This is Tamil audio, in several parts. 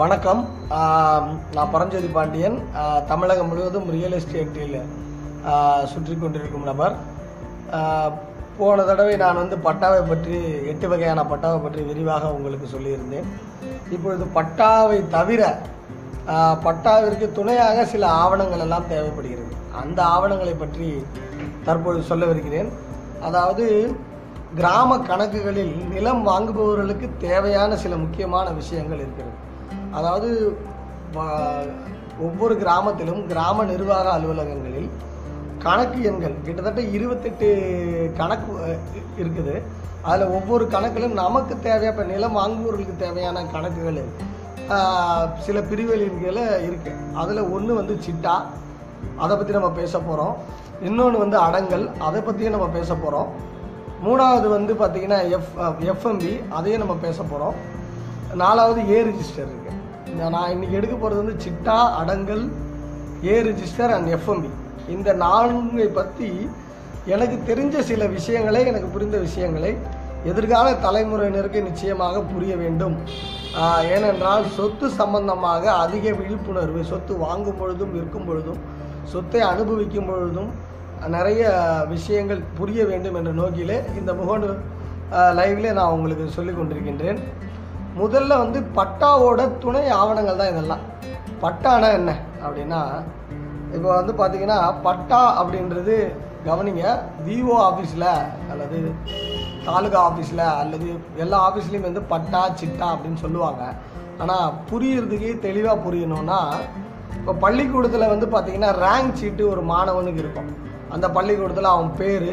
வணக்கம். நான் பரஞ்சோதி பாண்டியன். தமிழகம் முழுவதும் ரியல் எஸ்டேட்டில் சுற்றி கொண்டிருக்கும் நபர். போன தடவை நான் வந்து பட்டாவை பற்றி எட்டு வகையான பட்டாவை பற்றி விரிவாக உங்களுக்கு சொல்லியிருந்தேன். இப்பொழுது பட்டாவை தவிர பட்டாவிற்கு துணையாக சில ஆவணங்கள் எல்லாம் தேவைப்படுகிறது. அந்த ஆவணங்களை பற்றி தற்பொழுது சொல்லவிருக்கிறேன் அதாவது கிராம கணக்குகளில் நிலம் வாங்குபவர்களுக்கு தேவையான சில முக்கியமான விஷயங்கள் இருக்கிறது. அதாவது ஒவ்வொரு கிராமத்திலும் கிராம நிர்வாக அலுவலகங்களில் கணக்கு எண்கள் கிட்டத்தட்ட இருபத்தெட்டு கணக்கு இருக்குது. அதில் ஒவ்வொரு கணக்கிலும் நமக்கு தேவையான இப்போ நிலம் வாங்குவோர்களுக்கு தேவையான கணக்குகள் சில பிரிவுகளின் கீழே இருக்குது அதில் ஒன்று வந்து சிட்டா அதை பற்றி நம்ம பேச போகிறோம் இன்னொன்று வந்து அடங்கல் அதை பற்றியும் நம்ம பேச போகிறோம் மூணாவது வந்து பார்த்திங்கன்னா எஃப் எஃப்எம்பி அதையும் நம்ம பேச போகிறோம் நாலாவது ஏ ரிஜிஸ்டர் இருக்குது நான் இன்னைக்கு எடுக்க போகிறது வந்து chitta adangal A register and FMB இந்த நான்கை பற்றி எனக்கு தெரிஞ்ச சில விஷயங்களை எனக்கு புரிந்த விஷயங்களை எதிர்கால தலைமுறையினருக்கு நிச்சயமாக புரிய வேண்டும். ஏனென்றால் சொத்து சம்பந்தமாக அதிக விழிப்புணர்வு சொத்து வாங்கும் பொழுதும் விற்கும் பொழுதும் சொத்தை அனுபவிக்கும் பொழுதும் நிறைய விஷயங்கள் புரிய வேண்டும் என்ற நோக்கிலே இந்த முகநூல் லைவ்ல நான் உங்களுக்கு சொல்லிக் கொண்டிருக்கின்றேன். முதல்ல வந்து பட்டாவோட துணை ஆவணங்கள் தான் இதெல்லாம். பட்டானா என்ன? அப்படின்னா இப்போ வந்து பார்த்தீங்கன்னா பட்டா அப்படின்றது கவனிங்க விஓ ஆஃபீஸில் அல்லது தாலுகா ஆஃபீஸில் அல்லது எல்லா ஆஃபீஸ்லேயும் வந்து பட்டா சிட்டா அப்படின்னு சொல்லுவாங்க. ஆனால் புரியறதுக்கு தெளிவாக புரியணும்னா இப்போ பள்ளிக்கூடத்தில் வந்து பார்த்திங்கன்னா ரேங்க் சீட்டு ஒரு மாணவனுக்கு இருக்கும். அந்த பள்ளிக்கூடத்தில் அவன் பேர்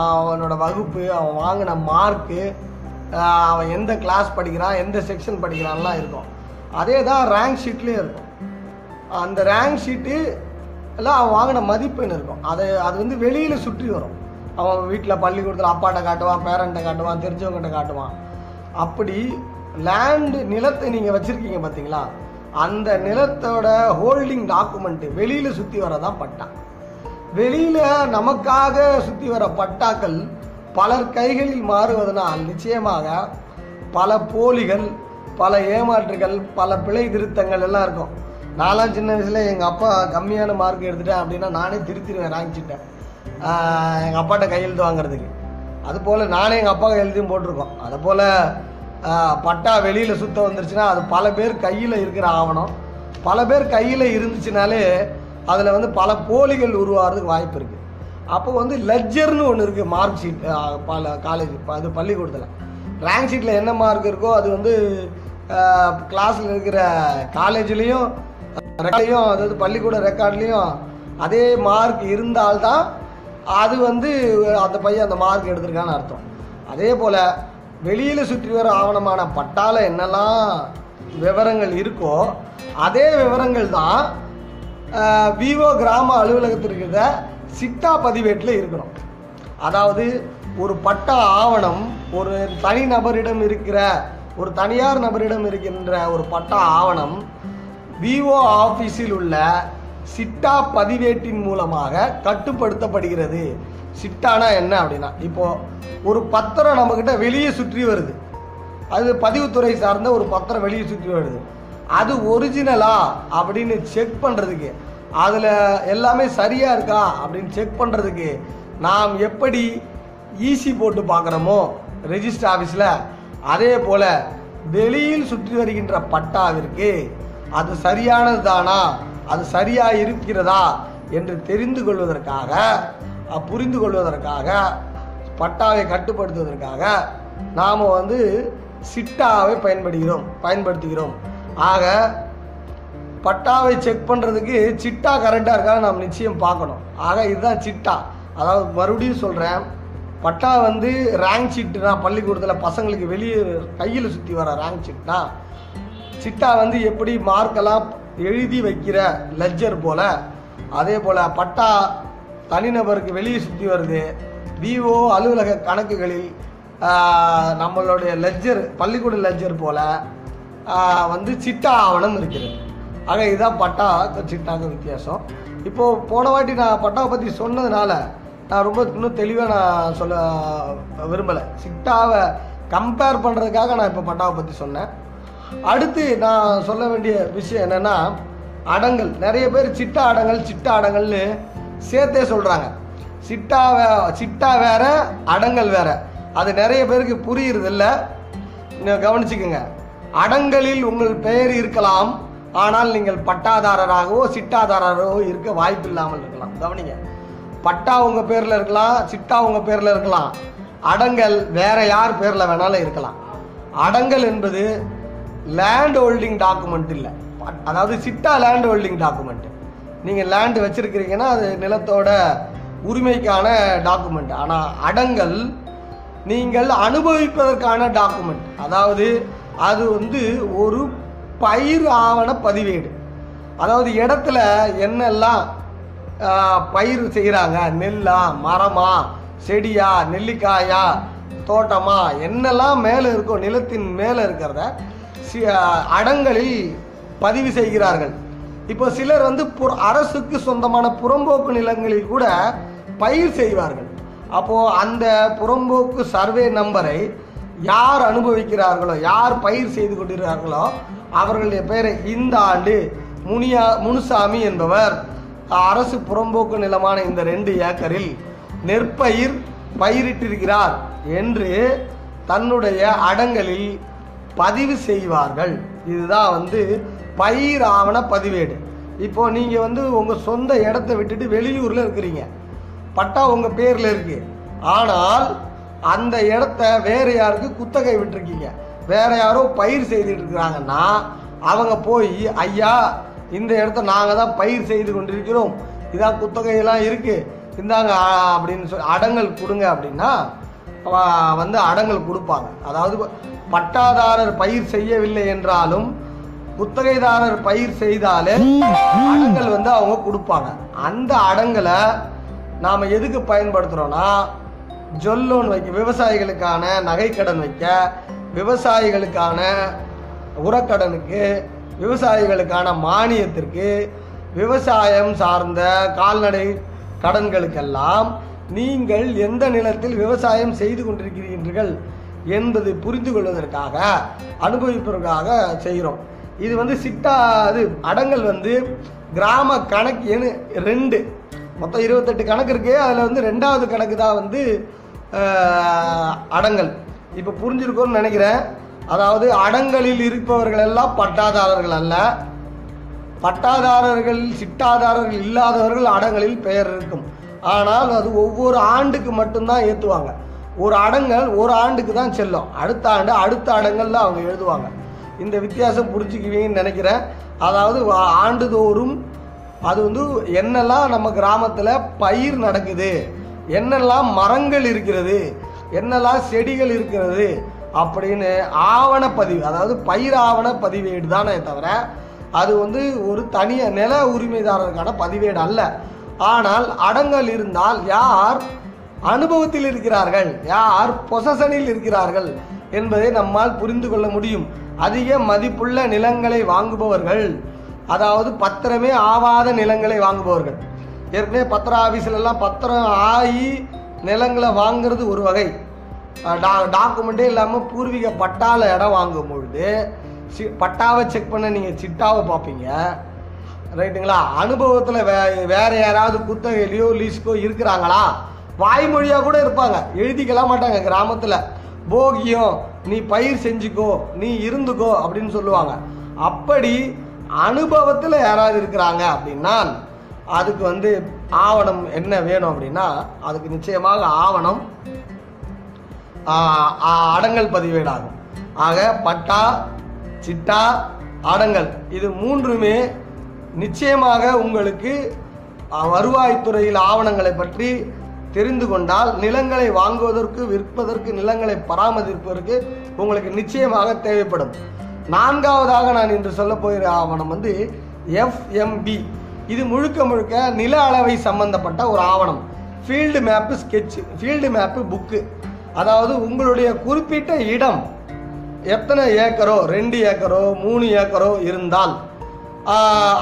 அவனோட வகுப்பு அவன் வாங்கின மார்க்கு அவன் எந்த கிளாஸ் படிக்கிறான் எந்த செக்ஷன் படிக்கிறான்லாம் இருக்கும். அதே தான் ரேங்க் ஷீட்லேயும் இருக்கும். அந்த ரேங்க் ஷீட்டு எல்லாம் அவன் வாங்கின மதிப்பெண் இருக்கும். அதை அது வந்து வெளியில் சுற்றி வரும். அவன் வீட்டில் பள்ளிக்கூடத்தில் அப்பாட்ட காட்டுவான் பேரண்ட்டை காட்டுவான் தெரிஞ்சவங்ககிட்ட காட்டுவான். அப்படி லேண்டு நிலத்தை நீங்கள் வச்சுருக்கீங்க பார்த்தீங்களா அந்த நிலத்தோட ஹோல்டிங் டாக்குமெண்ட்டு வெளியில் சுற்றி வரதான் பட்டா. வெளியில் நமக்காக சுற்றி வர பட்டாக்கள் பலர் கைகளில் மாறுவதனால் நிச்சயமாக பல போலிகள் பல ஏமாற்றுகள் பல பிழை திருத்தங்கள் எல்லாம் இருக்கும். நான்லாம் சின்ன வயசில் எங்கள் அப்பா கம்மியான மார்க் எடுத்துட்டேன் அப்படின்னா நானே திருத்திடுவேன் ராங்கிச்சிட்டேன் எங்கள் அப்பாட்ட கையெழுத்து வாங்குறதுக்கு. அதுபோல் நானே எங்கள் அப்பா கையெழுத்தையும் போட்டிருக்கோம். அதுபோல் பட்டா வெளியில் சுத்த வந்துருச்சுன்னா அது பல பேர் கையில் இருக்கிற ஆவணம். பல பேர் கையில் இருந்துச்சுனாலே அதில் வந்து பல போலிகள் உருவாகிறதுக்கு வாய்ப்பு இருக்குது அப்போ வந்து லெட்ஜர்னு ஒன்று இருக்குது மார்க் ஷீட் பல காலேஜ் அது பள்ளிக்கூடத்தில். ரேங்க் ஷீட்டில் என்ன மார்க் இருக்கோ அது வந்து கிளாஸில் இருக்கிற காலேஜ்லேயும் ரெக்கார்டையும் அதாவது பள்ளிக்கூட ரெக்கார்ட்லேயும் அதே மார்க் இருந்தால்தான் அது வந்து அந்த பையன் அந்த மார்க் எடுத்திருக்கான்னு அர்த்தம். அதே போல் வெளியில் சுற்றி வர ஆவணமான பட்டால என்னெல்லாம் விவரங்கள் இருக்கோ அதே விவரங்கள் தான் விவோ கிராம அலுவலகத்தில் சிட்டா பதிவேட்டில் இருக்கிறோம். அதாவது ஒரு பட்டா ஆவணம் ஒரு தனி நபரிடம் இருக்கிற ஒரு தனியார் நபரிடம் இருக்கின்ற ஒரு பட்டா ஆவணம் விஓ ஆஃபீஸில் உள்ள சிட்டா பதிவேட்டின் மூலமாக கட்டுப்படுத்தப்படுகிறது. சிட்டானா என்ன அப்படின்னா இப்போது ஒரு பத்திரம் நம்மக்கிட்ட வெளியே சுற்றி வருது. அது பதிவுத்துறை சார்ந்த ஒரு பத்திரம் வெளியே சுற்றி வருது. அது ஒரிஜினலா அப்படின்னு செக் பண்ணுறதுக்கு அதில் எல்லாமே சரியாக இருக்கா அப்படின்னு செக் பண்ணுறதுக்கு நாம் எப்படி ஈசி போட்டு பார்க்குறோமோ ரெஜிஸ்டர் ஆஃபீஸில் அதே போல் வெளியில் சுற்றி வருகின்ற பட்டாவிற்கு அது சரியானது தானா? அது சரியாக இருக்கிறதா என்று தெரிந்து கொள்வதற்காக புரிந்து கொள்வதற்காக பட்டாவை கட்டுப்படுத்துவதற்காக நாம் வந்து சிட்டாவை பயன்படுகிறோம் பயன்படுத்துகிறோம். ஆக பட்டாவை செக் பண்ணுறதுக்கு சிட்டா கரெக்டாக இருக்கா நாம் நிச்சயம் பார்க்கணும். ஆக இதுதான் சிட்டா. அதாவது மறுபடியும் சொல்கிறேன் பட்டா வந்து ரேங்க் ஷீட்டுனா பள்ளிக்கூடத்தில் பசங்களுக்கு வெளியே கையில் சுற்றி வர ரேங்க் சீட்னா சிட்டா வந்து எப்படி மார்க்கெல்லாம் எழுதி வைக்கிற லெஜர் போல் அதே போல் பட்டா தனிநபருக்கு வெளியே சுற்றி வருது. விஓ அலுவலக கணக்குகளில் நம்மளுடைய லெஜர் பள்ளிக்கூட லெஜர் போல் வந்து சிட்டா ஆவணம் இருக்கிறது. ஆக இதுதான் பட்டா சிட்டாக்கு வித்தியாசம். இப்போது போன வாட்டி நான் பட்டாவை பற்றி சொன்னதுனால நான் ரொம்ப இன்னும் தெளிவாக நான் சொல்ல விரும்பலை. சிட்டாவை கம்பேர் பண்ணுறதுக்காக நான் இப்போ பட்டாவை பற்றி சொன்னேன். அடுத்து நான் சொல்ல வேண்டிய விஷயம் என்னென்னா அடங்கல். நிறைய பேர் சிட்டா அடங்கல் சிட்டா அடங்கல்னு சேர்த்தே சொல்கிறாங்க சிட்டா வே- சிட்டா வேற அடங்கல் வேற. அது நிறைய பேருக்கு புரியுறதில்ல. கவனிச்சுக்கோங்க. அடங்கலில் உங்கள் பெயர் இருக்கலாம். ஆனால் நீங்கள் பட்டாதாரராகவோ சிட்டாதாரராகவோ இருக்க வாய்ப்பு இல்லாமல் இருக்கலாம். கவனிங்க. பட்டா உங்கள் பேரில் இருக்கலாம் சிட்டா உங்கள் பேரில் இருக்கலாம். அடங்கல் வேற யார் பேரில் வேணாலும் இருக்கலாம். அடங்கல் என்பது லேண்ட் ஹோல்டிங் டாக்குமெண்ட் இல்லை. அதாவது சிட்டா லேண்ட் ஹோல்டிங் டாக்குமெண்ட் நீங்கள் லேண்ட் வச்சுருக்கிறீங்கன்னா அது நிலத்தோட உரிமைக்கான டாக்குமெண்ட் ஆனால் அடங்கல் நீங்கள் அனுபவிப்பதற்கான டாக்குமெண்ட் அதாவது அது வந்து ஒரு பயிர் ஆவண பதிவேடு அதாவது இடத்துல என்னெல்லாம் பயிர் செய்கிறாங்க நெல்லா மரமா செடியா நெல்லிக்காயா தோட்டமா என்னெல்லாம் மேலே இருக்கோ நிலத்தின் மேலே இருக்கிறத சி- அடங்களில் அடங்கலில் பதிவு செய்கிறார்கள். இப்போ சிலர் வந்து புற- அரசுக்கு சொந்தமான புறம்போக்கு நிலங்களில் கூட பயிர் செய்வார்கள். அப்போது அந்த புறம்போக்கு சர்வே நம்பரை யார் அனுபவிக்கிறார்களோ யார் பயிர் செய்து கொண்டிருக்கிறார்களோ அவர்களுடைய பெயரை இந்த ஆண்டு முனியா முனுசாமி என்பவர் அரசு புறம்போக்கு நிலமான இந்த ரெண்டு ஏக்கரில் நெற்பயிர் பயிரிட்டிருக்கிறார் என்று தன்னுடைய அடங்கலில் பதிவு செய்வார்கள். இதுதான் வந்து பயிர் ஆவண பதிவேடு. இப்போ நீங்கள் வந்து உங்கள் சொந்த இடத்த விட்டுட்டு வெளியூரில் இருக்கிறீங்க. பட்டா உங்கள் பேரில் இருக்கு. ஆனால் அந்த இடத்த வேறு யாருக்கு குத்தகை விட்டுருக்கீங்க. வேற யாரோ பயிர் செய்துட்டு இருக்கிறாங்கன்னா அவங்க போய் ஐயா இந்த இடத்த நாங்கள் தான் பயிர் செய்து கொண்டிருக்கிறோம். இதான் குத்தகையெல்லாம் இருக்கு. இந்தாங்க அப்படின்னு சொல்லி அடங்கல் கொடுங்க அப்படின்னா வந்து அடங்கல் கொடுப்பாங்க. அதாவது பட்டாதாரர் பயிர் செய்யவில்லை என்றாலும் குத்தகைதாரர் பயிர் செய்தாலே அடங்கல் வந்து அவங்க கொடுப்பாங்க. அந்த அடங்கலை நாம் எதுக்கு பயன்படுத்துகிறோன்னா ஜொல்லோன் வைக்க விவசாயிகளுக்கான நகைக்கடன் வைக்க விவசாயிகளுக்கான உரக்கடனுக்கு விவசாயிகளுக்கான மானியத்திற்கு விவசாயம் சார்ந்த கால்நடை கடன்களுக்கெல்லாம் நீங்கள் எந்த நிலத்தில் விவசாயம் செய்து கொண்டிருக்கிறீர்கள் என்பது புரிந்து கொள்வதற்காக அனுபவிப்பதற்காக செய்கிறோம். இது வந்து சிட்டா அது அடங்கல் வந்து கிராம கணக்கு எண் ரெண்டு. மொத்தம் இருபத்தெட்டு கணக்கு இருக்கு. அதில் வந்து ரெண்டாவது கணக்கு தான் வந்து அடங்கல். இப்போ புரிஞ்சிருக்கோன்னு நினைக்கிறேன். அதாவது அடங்கலில் இருப்பவர்கள் எல்லாம் பட்டாதாரர்கள் அல்ல. பட்டாதாரர்கள் சிட்டாதாரர்கள் இல்லாதவர்கள் அடங்கலில் பெயர் இருக்கும். ஆனால் அது ஒவ்வொரு ஆண்டுக்கு மட்டும்தான் ஏற்றுவாங்க ஒரு அடங்கல் ஒரு ஆண்டுக்கு தான் செல்லும். அடுத்த ஆண்டு அடுத்த அடங்கல்ல அவங்க எழுதுவாங்க. இந்த வித்தியாசம் புரிஞ்சுக்குவீங்கன்னு நினைக்கிறேன். அதாவது ஆண்டுதோறும் அது வந்து என்னெல்லாம் நம்ம கிராமத்தில் பயிர் நடக்குது என்னெல்லாம் மரங்கள் இருக்கிறது என்னெல்லாம் செடிகள் இருக்கிறது அப்படின்னு ஆவணப்பதிவு அதாவது பயிர் ஆவண பதிவேடு தானே தவிர அது வந்து ஒரு தனிய நில உரிமைதாரருக்கான பதிவேடு அல்ல. ஆனால் அடங்கல் இருந்தால் யார் அனுபவத்தில் இருக்கிறார்கள் யார் பொசசனில் இருக்கிறார்கள் என்பதை நம்மால் புரிந்து கொள்ள முடியும். அதிக மதிப்புள்ள நிலங்களை வாங்குபவர்கள் அதாவது பத்திரமே ஆவாத நிலங்களை வாங்குபவர்கள். ஏற்கனவே பத்திர ஆபீஸ்ல பத்திரம் ஆகி நிலங்களை வாங்குறது ஒரு வகை. டா டாக்குமெண்ட்டே இல்லாமல் பூர்வீக பட்டால இடம் வாங்கும் பொழுது சி- பட்டாவை செக் பண்ண நீங்கள் சிட்டாவை பார்ப்பீங்க. ரைட்டுங்களா? அனுபவத்தில் வே வேற யாராவது குத்தகையிலையோ லீஸுக்கோ இருக்கிறாங்களா? வாய்மொழியாக கூட இருப்பாங்க. எழுதிக்கலாம் மாட்டாங்க கிராமத்தில். போகியம் நீ பயிர் செஞ்சுக்கோ நீ இருந்துக்கோ அப்படின்னு சொல்லுவாங்க. அப்படி அனுபவத்தில் யாராவது இருக்கிறாங்க அப்படின்னா அதுக்கு வந்து ஆவணம் என்ன வேணும் அப்படின்னா அதுக்கு நிச்சயமாக ஆவணம் அடங்கல் பதிவேடாகும். ஆக பட்டா சிட்டா அடங்கல் இது மூன்றுமே நிச்சயமாக உங்களுக்கு வருவாய்த்துறையில் ஆவணங்களை பற்றி தெரிந்து கொண்டால் நிலங்களை வாங்குவதற்கு விற்பதற்கு நிலங்களை பராமரிப்பதற்கு உங்களுக்கு நிச்சயமாக தேவைப்படும். நான்காவதாக நான் இன்று சொல்ல போகிற ஆவணம் வந்து எஃப்எம்பி இது முழுக்க முழுக்க நில அளவை சம்பந்தப்பட்ட ஒரு ஆவணம். Field map sketch field map book அதாவது உங்களுடைய குறிப்பிட்ட இடம் எத்தனை ஏக்கரோ ரெண்டு ஏக்கரோ மூணு ஏக்கரோ இருந்தால்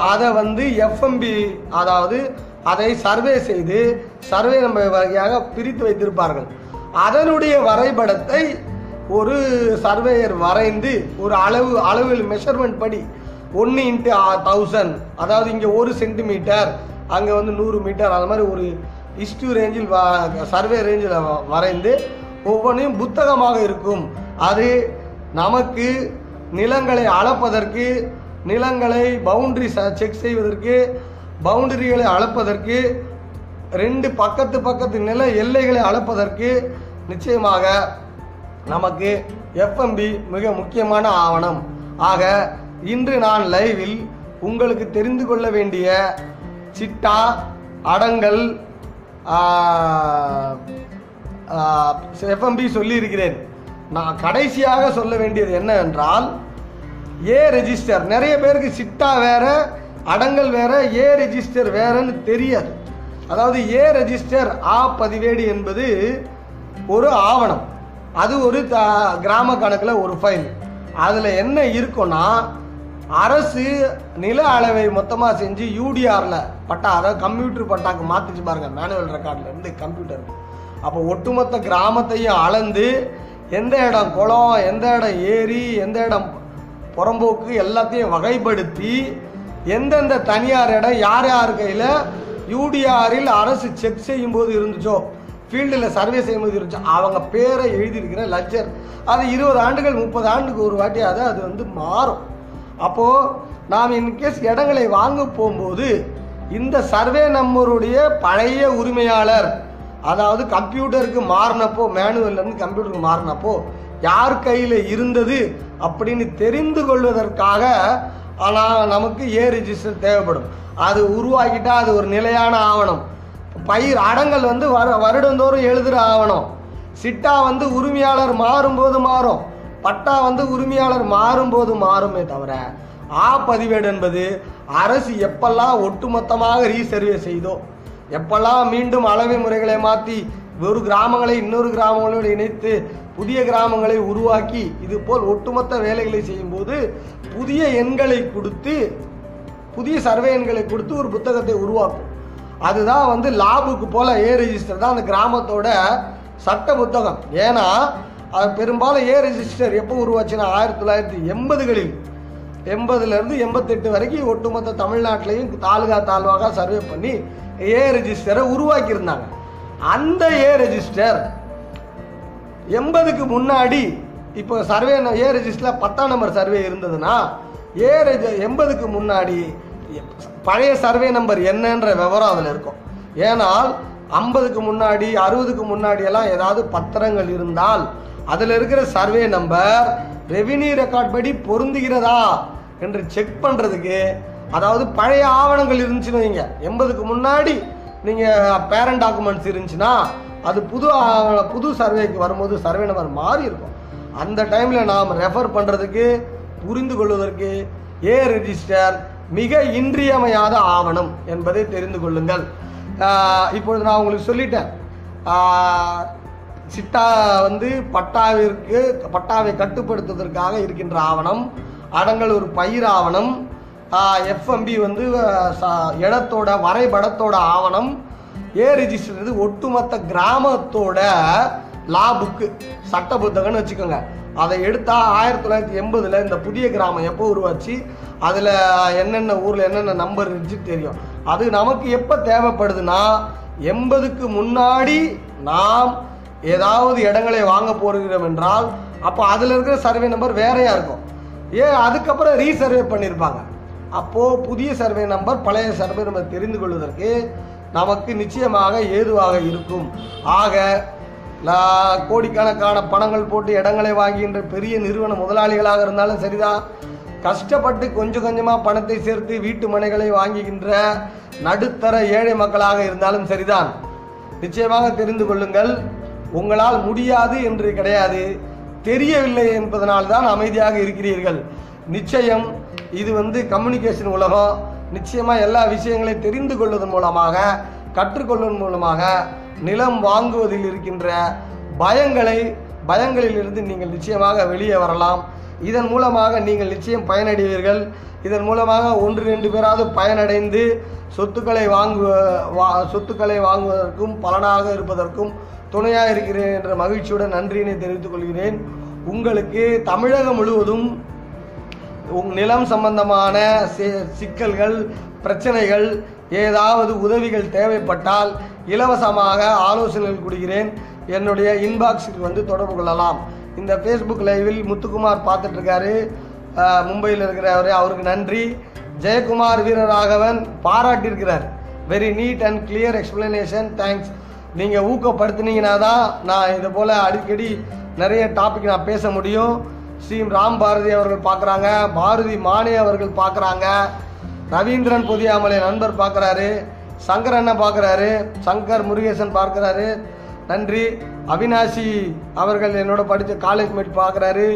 அதை வந்து எஃப்எம்பி அதாவது அதை சர்வே செய்து சர்வே நம்ம வகையாக பிரித்து வைத்திருப்பார்கள். அதனுடைய வரைபடத்தை ஒரு சர்வேயர் வரைந்து ஒரு அளவு அளவில் மெஷர்மெண்ட் படி ஒன்று இன்ட்டு தௌசண்ட் அதாவது இங்கே ஒரு சென்டிமீட்டர் அங்கே வந்து நூறு மீட்டர் அந்த மாதிரி ஒரு இஸ்டு ரேஞ்சில் சர்வே ரேஞ்சில் வரைந்து ஒவ்வொன்றையும் புத்தகமாக இருக்கும். அது நமக்கு நிலங்களை அளப்பதற்கு நிலங்களை பவுண்டரி செக் செய்வதற்கு பவுண்டரிகளை அளப்பதற்கு ரெண்டு பக்கத்து பக்கத்து நில எல்லைகளை அளப்பதற்கு நிச்சயமாக நமக்கு எஃப்எம்பி மிக முக்கியமான ஆவணம். ஆக இன்று நான் லைவில் உங்களுக்கு தெரிந்து கொள்ள வேண்டிய சிட்டா அடங்கல் எஃப்எம்பி சொல்லியிருக்கிறேன். நான் கடைசியாக சொல்ல வேண்டியது என்னவென்றால் ஏ ரெஜிஸ்டர் நிறைய பேருக்கு சிட்டா வேற அடங்கல் வேற ஏ ரெஜிஸ்டர் வேறன்னு தெரியாது. அதாவது ஏ ரெஜிஸ்டர் ஆ பதிவேடு என்பது ஒரு ஆவணம். அது ஒரு த கிராம கணக்கில் ஒரு ஃபைல் அதில் என்ன இருக்கும்னா அரசு நில அளவை மொத்தமாக செஞ்சு யூடிஆரில் பட்டா அதாவது கம்ப்யூட்டர் பட்டாக்கு மாற்றிச்சு பாருங்கள் மேனுவல் ரெக்கார்ட்லேருந்து கம்ப்யூட்டருக்கு அப்போ ஒட்டுமொத்த கிராமத்தையும் அளந்து எந்த இடம் குளம் எந்த இடம் ஏரி எந்த இடம் புறம்போக்கு எல்லாத்தையும் வகைப்படுத்தி எந்தெந்த தனியார் இடம் யார் யார் கையில் யூடிஆரில் அரசு செக் செய்யும்போது இருந்துச்சோ ஃபீல்டில் சர்வே செய்யும்போது இருந்துச்சோ அவங்க பேரை எழுதியிருக்கிற லட்சர் அது இருபது ஆண்டுகள் முப்பது ஆண்டுக்கு ஒரு வாட்டியாவது அது வந்து மாறும். அப்போது நாம் இன்கேஸ் இடங்களை வாங்க போகும்போது இந்த சர்வே நம்பருடைய பழைய உரிமையாளர் அதாவது கம்ப்யூட்டருக்கு மாறினப்போ மேனுவல்லேருந்து கம்ப்யூட்டருக்கு மாறினப்போ யார் கையில் இருந்தது அப்படின்னு தெரிந்து கொள்வதற்காக ஆனால் நமக்கு ஏ ரிஜிஸ்டர் தேவைப்படும். அது உருவாக்கிட்டால் அது ஒரு நிலையான ஆவணம். பயிர் அடங்கல் வந்து வரு வருடந்தோறும் எழுதுகிற ஆவணம். சிட்டா வந்து உரிமையாளர் மாறும்போது மாறும். பட்டா வந்து உரிமையாளர் மாறும்போது மாறுமே தவிர ஆ பதிவேடு என்பது அரசு எப்பெல்லாம் ஒட்டுமொத்தமாக ரீசர்வே செய்தோ எப்பெல்லாம் மீண்டும் அளவை முறைகளை மாற்றி ஒரு கிராமங்களை இன்னொரு கிராமங்களோடு இணைத்து புதிய கிராமங்களை உருவாக்கி இது போல் ஒட்டுமொத்த வேலைகளை செய்யும்போது புதிய எண்களை கொடுத்து புதிய சர்வே எண்களை கொடுத்து ஒரு புத்தகத்தை உருவாக்கும். அதுதான் வந்து லாபுக்கு போல் ஏ ரெஜிஸ்டர் தான் அந்த கிராமத்தோட சட்ட புத்தகம். ஏன்னா அது பெரும்பாலும் ஏ ரெஜிஸ்டர் எப்போ உருவாச்சுன்னா ஆயிரத்தி தொள்ளாயிரத்தி எண்பதுகளில். எண்பதுலேருந்து எண்பத்தெட்டு வரைக்கும் ஒட்டுமொத்த தமிழ்நாட்டிலையும் தாலுகா தாழ்வாக சர்வே பண்ணி ஏ ரெஜிஸ்டரை உருவாக்கியிருந்தாங்க. அந்த ஏ ரெஜிஸ்டர் எண்பதுக்கு முன்னாடி இப்போ சர்வே ஏ ரெஜிஸ்டரில் பத்தாம் நம்பர் சர்வே இருந்ததுன்னா ஏ ரெஜி எண்பதுக்கு முன்னாடி பழைய சர்வே நம்பர் என்னன்ற விவரம் அதில் இருக்கும். ஏனால் ஐம்பதுக்கு முன்னாடி அறுபதுக்கு முன்னாடி எல்லாம் ஏதாவது பத்திரங்கள் இருந்தால் அதில் இருக்கிற சர்வே நம்பர் ரெவின்யூ ரெக்கார்ட் படி பொருந்துகிறதா என்று செக் பண்ணுறதுக்கு அதாவது பழைய ஆவணங்கள் இருந்துச்சுன்னு வைங்க. எண்பதுக்கு முன்னாடி நீங்கள் பேரண்ட் டாக்குமெண்ட்ஸ் இருந்துச்சுன்னா அது புது புது சர்வேக்கு வரும்போது சர்வே நம்பர் மாறி இருக்கும். அந்த டைமில் நாம் ரெஃபர் பண்ணுறதுக்கு புரிந்து கொள்வதற்கு ஏ ரெஜிஸ்டர் மிக இன்றியமையாத ஆவணம் என்பதை தெரிந்து கொள்ளுங்கள். இப்பொழுது நான் உங்களுக்கு சொல்லிட்டேன். சிட்டா வந்து பட்டாவிற்கு பட்டாவை கட்டுப்படுத்துவதற்காக இருக்கின்ற ஆவணம் அடங்கல் ஒரு பயிர் ஆவணம் எஃப்எம்பி வந்து ச- இடத்தோட வரைபடத்தோட ஆவணம் ஏ ரிஜிஸ்டர் ஒட்டுமொத்த கிராமத்தோட லா புக்கு சட்ட புத்தகம்னு வச்சுக்கோங்க. அதை எடுத்தால் ஆயிரத்தி தொள்ளாயிரத்தி எண்பதில் இந்த புதிய கிராமம் எப்போ உருவாச்சு? அதில் என்னென்ன ஊரில் என்னென்ன நம்பர் இருந்துச்சு தெரியும். அது நமக்கு எப்போ தேவைப்படுதுன்னா எண்பதுக்கு முன்னாடி நாம் ஏதாவது இடங்களை வாங்க போகிறோம் என்றால் அப்போ அதில் இருக்கிற சர்வே நம்பர் வேறையாக இருக்கும். ஏன் அதுக்கப்புறம் ரீசர்வே பண்ணியிருப்பாங்க அப்போது புதிய சர்வே நம்பர் பழைய சர்வே நம்பர் தெரிந்து கொள்வதற்கு நமக்கு நிச்சயமாக ஏதுவாக இருக்கும். ஆக கோடிக்கணக்கான பணங்கள் போட்டு இடங்களை வாங்குகின்ற பெரிய நிறுவன முதலாளிகளாக இருந்தாலும் சரிதான் கஷ்டப்பட்டு கொஞ்சம் கொஞ்சமாக பணத்தை சேர்த்து வீட்டு மனைகளை வாங்குகின்ற நடுத்தர ஏழை மக்களாக இருந்தாலும் சரிதான் நிச்சயமாக தெரிந்து கொள்ளுங்கள் உங்களால் முடியாது என்று கிடையாது தெரியவில்லை என்பதனால்தான் அமைதியாக இருக்கிறீர்கள். நிச்சயம் இது வந்து கம்யூனிகேஷன் உலகம். நிச்சயமாக எல்லா விஷயங்களையும் தெரிந்து கொள்வதன் மூலமாக கற்றுக்கொள்வதன் மூலமாக நிலம் வாங்குவதில் இருக்கின்ற பயங்களை பயங்களிலிருந்து நீங்கள் நிச்சயமாக வெளியே வரலாம். இதன் மூலமாக நீங்கள் நிச்சயம் பயனடைவீர்கள். இதன் மூலமாக ஒன்று ரெண்டு பேராவது பயனடைந்து சொத்துக்களை வாங்குவ வா சொத்துக்களை வாங்குவதற்கும் பலனாக இருப்பதற்கும் துணையாக இருக்கிறேன் என்ற மகிழ்ச்சியுடன் நன்றியினை தெரிவித்துக் கொள்கிறேன். உங்களுக்கு தமிழகம் முழுவதும் உங் நிலம் சம்பந்தமான சிக்கல்கள் பிரச்சனைகள் ஏதாவது உதவிகள் தேவைப்பட்டால் இலவசமாக ஆலோசனைகள் கொடுக்கிறேன். என்னுடைய இன்பாக்ஸுக்கு வந்து தொடர்பு கொள்ளலாம். இந்த ஃபேஸ்புக் லைவில் முத்துக்குமார் பார்த்துட்ருக்காரு. மும்பையில் இருக்கிறவர் அவருக்கு நன்றி. Jayakumar Veeraraghavan பாராட்டியிருக்கிறார். Very neat and clear explanation thanks நீங்கள் ஊக்கப்படுத்துனீங்கன்னா தான் நான் இது போல் அடிக்கடி நிறைய டாபிக் நான் பேச முடியும். ஸ்ரீ ராம் பாரதி அவர்கள் பார்க்குறாங்க பாரதி மானே அவர்கள் பார்க்குறாங்க ரவீந்திரன் பொதியாமலை நண்பர் பார்க்குறாரு சங்கர் அண்ணன் பார்க்குறாரு சங்கர் முருகேசன் பார்க்குறாரு. நன்றி. அவினாசி அவர்கள் என்னோட படித்த காலேஜ் மேட் பார்க்குறாரு.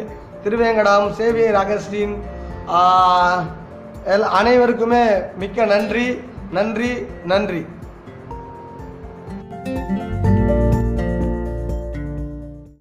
திருவேங்கடம் சேவியர் அகஸ்டின் அனைவருக்குமே மிக்க நன்றி நன்றி நன்றி.